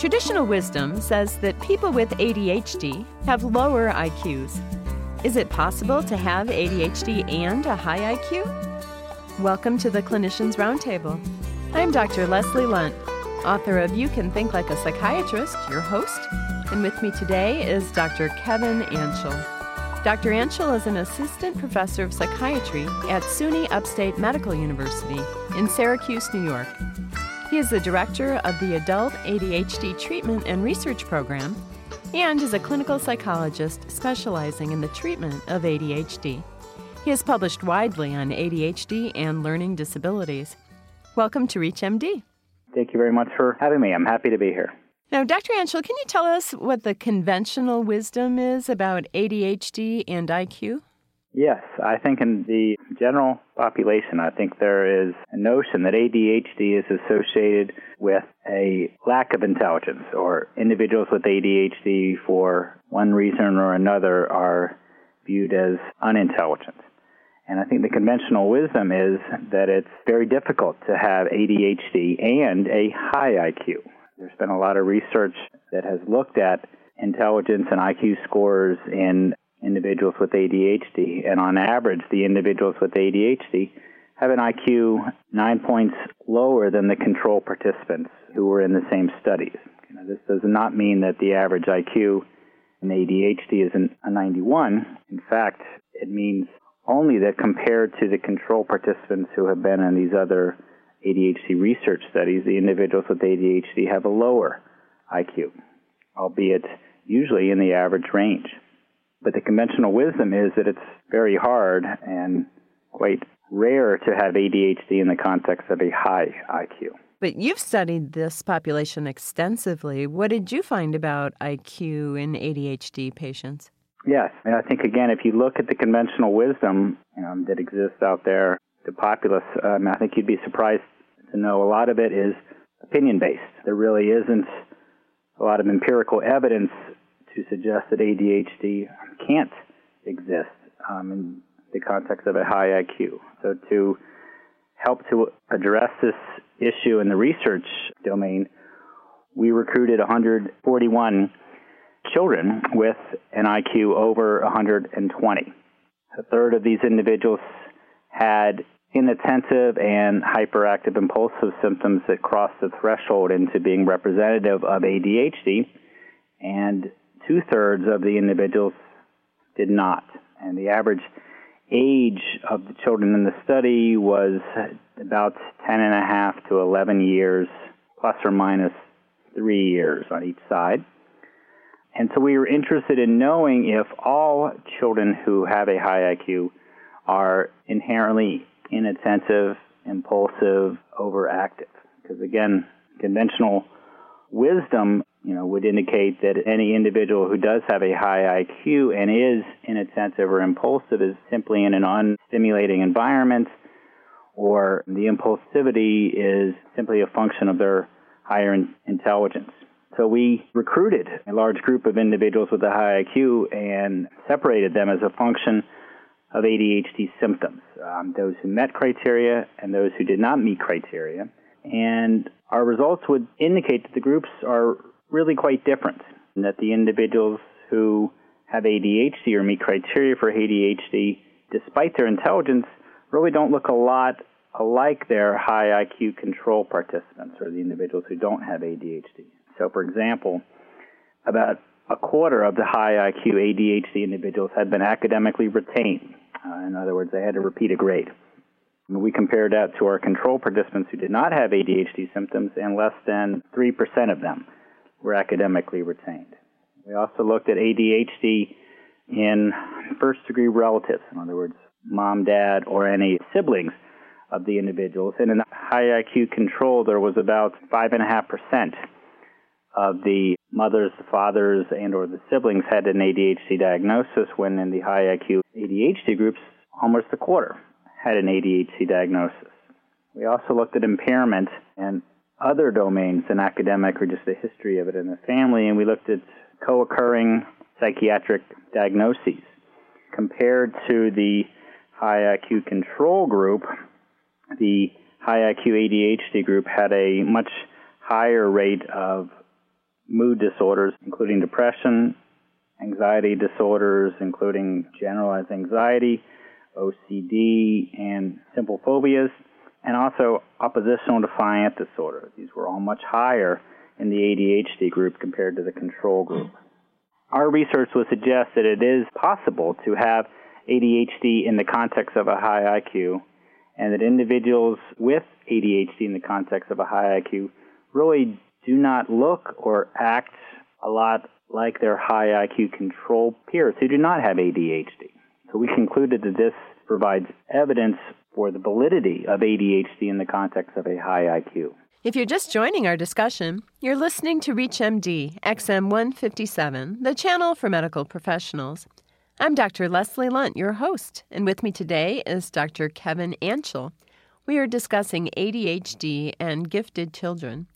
Traditional wisdom says that people with ADHD have lower IQs. Is it possible to have ADHD and a high IQ? Welcome to the Clinicians Roundtable. I'm Dr. Leslie Lundt, author of You Can Think Like a Psychiatrist, your host, and with me today is Dr. Kevin Antshel. Dr. Antshel is an assistant professor of psychiatry at SUNY Upstate Medical University in Syracuse, New York. He is the director of the Adult ADHD Treatment and Research Program and is a clinical psychologist specializing in the treatment of ADHD. He has published widely on ADHD and learning disabilities. Welcome to ReachMD. Thank you very much for having me. I'm happy to be here. Now, Dr. Antshel, can you tell us what the conventional wisdom is about ADHD and IQ? Yes, I think in the general population, I think there is a notion that ADHD is associated with a lack of intelligence, or individuals with ADHD, for one reason or another, are viewed as unintelligent. And I think the conventional wisdom is that it's very difficult to have ADHD and a high IQ. There's been a lot of research that has looked at intelligence and IQ scores in individuals with ADHD. And on average, the individuals with ADHD have an IQ nine points lower than the control participants who were in the same studies. You know, this does not mean that the average IQ in ADHD is a 91. In fact, it means only that compared to the control participants who have been in these other ADHD research studies, the individuals with ADHD have a lower IQ, albeit usually in the average range. But the conventional wisdom is that it's very hard and quite rare to have ADHD in the context of a high IQ. But you've studied this population extensively. What did you find about IQ in ADHD patients? Yes, and I think again, if you look at the conventional wisdom that exists out there, the populace, um, I think you'd be surprised to know a lot of it is opinion based. There really isn't a lot of empirical evidence to suggest that ADHD can't exist um, in the context of a high IQ. So to help to address this issue in the research domain, we recruited 141 children with an IQ over 120. A third of these individuals had inattentive and hyperactive impulsive symptoms that crossed the threshold into being representative of ADHD, and two thirds of the individuals did not. And the average age of the children in the study was about 10 and a half to 11 years, plus or minus three years on each side. And so we were interested in knowing if all children who have a high IQ are inherently inattentive, impulsive, overactive. Because again, conventional wisdom you know, would indicate that any individual who does have a high IQ and is in inattentive or impulsive is simply in an unstimulating environment, or the impulsivity is simply a function of their higher in- intelligence. So we recruited a large group of individuals with a high IQ and separated them as a function of ADHD symptoms, um, those who met criteria and those who did not meet criteria. And our results would indicate that the groups are really quite different, and that the individuals who have ADHD or meet criteria for ADHD, despite their intelligence, really don't look a lot alike their high IQ control participants or the individuals who don't have ADHD. So, for example, about a quarter of the high IQ ADHD individuals had been academically retained. Uh, in other words, they had to repeat a grade. And we compared that to our control participants who did not have ADHD symptoms, and less than 3% of them were academically retained. We also looked at ADHD in first degree relatives, in other words, mom, dad, or any siblings of the individuals. And in the high IQ control, there was about 5.5% of the mothers, the fathers, and or the siblings had an ADHD diagnosis, when in the high IQ ADHD groups, almost a quarter had an ADHD diagnosis. We also looked at impairment, and other domains than academic or just the history of it in the family, and we looked at co occurring psychiatric diagnoses. Compared to the high IQ control group, the high IQ ADHD group had a much higher rate of mood disorders, including depression, anxiety disorders, including generalized anxiety, OCD, and simple phobias, and also oppositional defiant disorder. These were all much higher in the ADHD group compared to the control group. Our research would suggest that it is possible to have ADHD in the context of a high IQ, and that individuals with ADHD in the context of a high IQ really do not look or act a lot like their high IQ control peers who do not have ADHD. So we concluded that this provides evidence for the validity of ADHD in the context of a high IQ. If you're just joining our discussion, you're listening to ReachMD XM 157, the channel for medical professionals. I'm Dr. Leslie Lundt, your host, and with me today is Dr. Kevin Antshel. We are discussing ADHD and gifted children.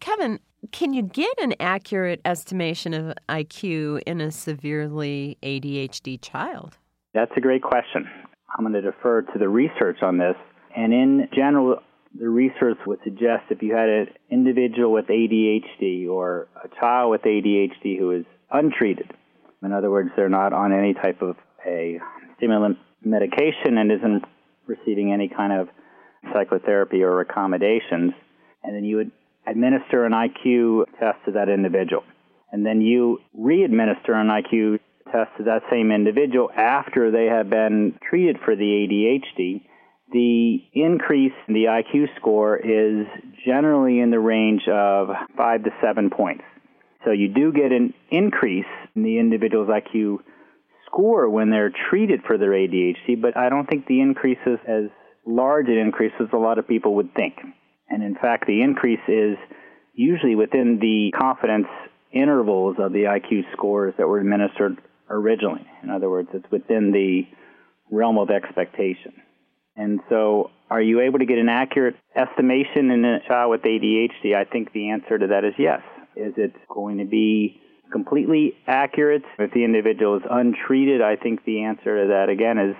Kevin, can you get an accurate estimation of IQ in a severely ADHD child? That's a great question. I'm going to defer to the research on this. And in general, the research would suggest if you had an individual with ADHD or a child with ADHD who is untreated, in other words, they're not on any type of a stimulant medication and isn't receiving any kind of psychotherapy or accommodations, and then you would administer an IQ test to that individual. And then you re-administer an IQ test to that same individual after they have been treated for the ADHD. The increase in the IQ score is generally in the range of five to seven points. So you do get an increase in the individual's IQ score when they're treated for their ADHD, but I don't think the increase is as large an increase as a lot of people would think. And in fact, the increase is usually within the confidence intervals of the IQ scores that were administered originally. In other words, it's within the realm of expectation. And so, are you able to get an accurate estimation in a child with ADHD? I think the answer to that is yes. Is it going to be completely accurate if the individual is untreated? I think the answer to that, again, is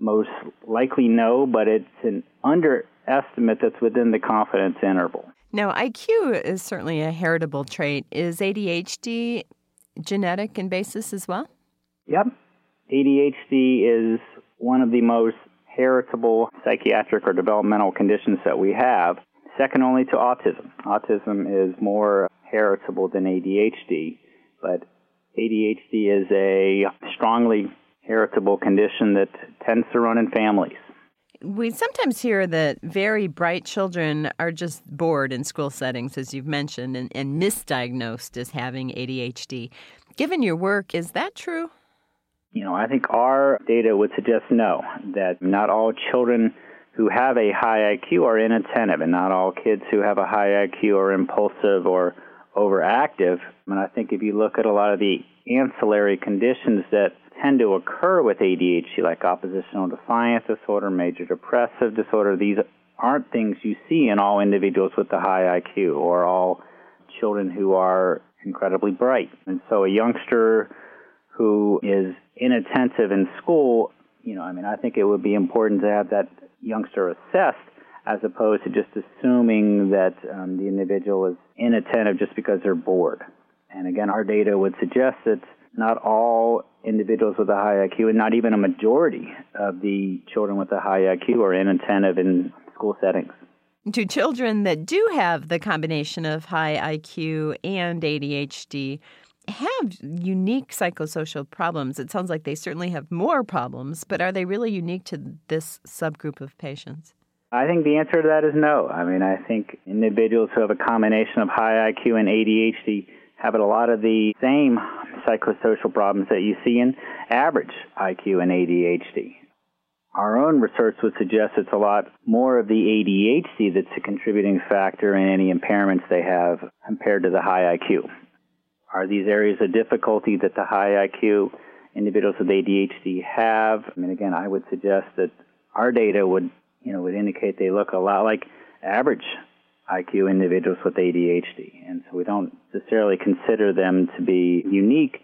most likely no, but it's an underestimate that's within the confidence interval. Now, IQ is certainly a heritable trait. Is ADHD genetic in basis as well? Yep. ADHD is one of the most heritable psychiatric or developmental conditions that we have, second only to autism. Autism is more heritable than ADHD, but ADHD is a strongly heritable condition that tends to run in families. We sometimes hear that very bright children are just bored in school settings, as you've mentioned, and, and misdiagnosed as having ADHD. Given your work, is that true? You know, I think our data would suggest no, that not all children who have a high IQ are inattentive, and not all kids who have a high IQ are impulsive or overactive. And I think if you look at a lot of the ancillary conditions that tend to occur with ADHD, like oppositional defiance disorder, major depressive disorder, these aren't things you see in all individuals with a high IQ or all children who are incredibly bright. And so a youngster who is inattentive in school, you know, I mean, I think it would be important to have that youngster assessed as opposed to just assuming that um, the individual is inattentive just because they're bored. And again, our data would suggest that not all individuals with a high IQ, and not even a majority of the children with a high IQ, are inattentive in school settings. To children that do have the combination of high IQ and ADHD, have unique psychosocial problems. It sounds like they certainly have more problems, but are they really unique to this subgroup of patients? I think the answer to that is no. I mean, I think individuals who have a combination of high IQ and ADHD have a lot of the same psychosocial problems that you see in average IQ and ADHD. Our own research would suggest it's a lot more of the ADHD that's a contributing factor in any impairments they have compared to the high IQ. Are these areas of difficulty that the high IQ individuals with ADHD have? I mean, again, I would suggest that our data would, you know, would indicate they look a lot like average IQ individuals with ADHD, and so we don't necessarily consider them to be unique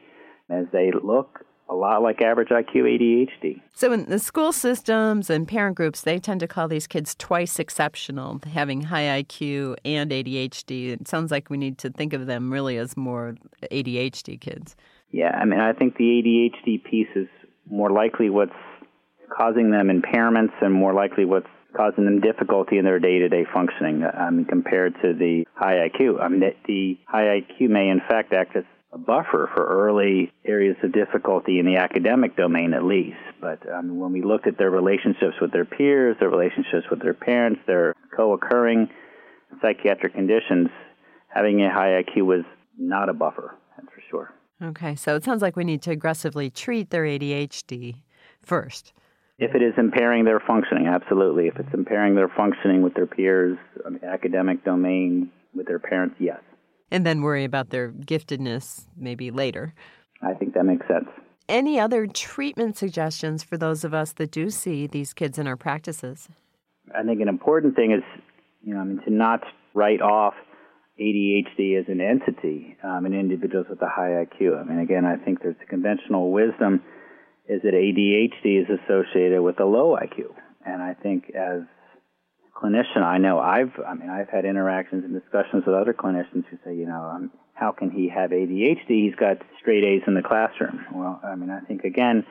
as they look a lot like average IQ ADHD. So, in the school systems and parent groups, they tend to call these kids twice exceptional, having high IQ and ADHD. It sounds like we need to think of them really as more ADHD kids. Yeah, I mean, I think the ADHD piece is more likely what's causing them impairments and more likely what's causing them difficulty in their day-to-day functioning compared to the high IQ. I mean, the high IQ may in fact act as a buffer for early areas of difficulty in the academic domain at least. But um, when we looked at their relationships with their peers, their relationships with their parents, their co-occurring psychiatric conditions, having a high IQ was not a buffer, that's for sure. Okay, so it sounds like we need to aggressively treat their ADHD first. If it is impairing their functioning, absolutely. If it's impairing their functioning with their peers, academic domain, with their parents, yes. And then worry about their giftedness maybe later. I think that makes sense. Any other treatment suggestions for those of us that do see these kids in our practices? I think an important thing is, you know, I mean, to not write off ADHD as an entity um, in individuals with a high IQ. I mean, again, I think there's a conventional wisdom is that ADHD is associated with a low IQ. And I think as clinician, I know I've, I mean, I've had interactions and discussions with other clinicians who say, you know, um, how can he have ADHD? He's got straight A's in the classroom. Well, I mean, I think again,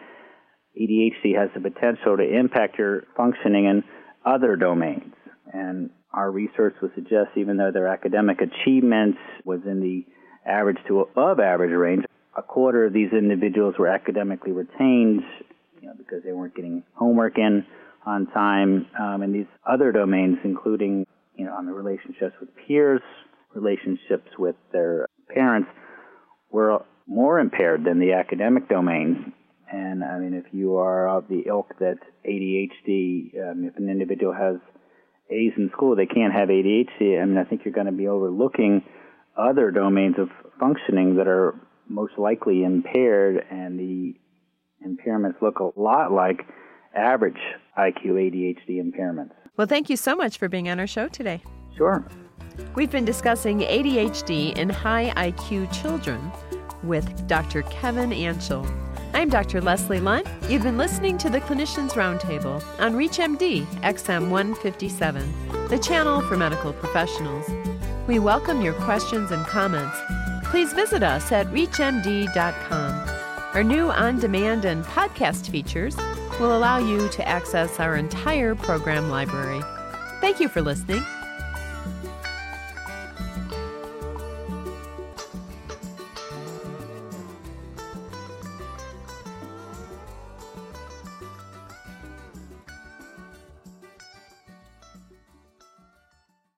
ADHD has the potential to impact your functioning in other domains. And our research would suggest even though their academic achievements was in the average to above average range, a quarter of these individuals were academically retained you know, because they weren't getting homework in on time. Um, and these other domains, including you know, on the relationships with peers, relationships with their parents, were more impaired than the academic domain. And I mean, if you are of the ilk that ADHD, um, if an individual has A's in school, they can't have ADHD. I mean, I think you're going to be overlooking other domains of functioning that are most likely impaired, and the impairments look a lot like average IQ ADHD impairments. Well, thank you so much for being on our show today. Sure. We've been discussing ADHD in high IQ children with Dr. Kevin Antshel. I'm Dr. Leslie Lundt. You've been listening to the Clinicians Roundtable on ReachMD XM 157, the channel for medical professionals. We welcome your questions and comments please visit us at ReachMD.com. Our new on demand and podcast features will allow you to access our entire program library. Thank you for listening.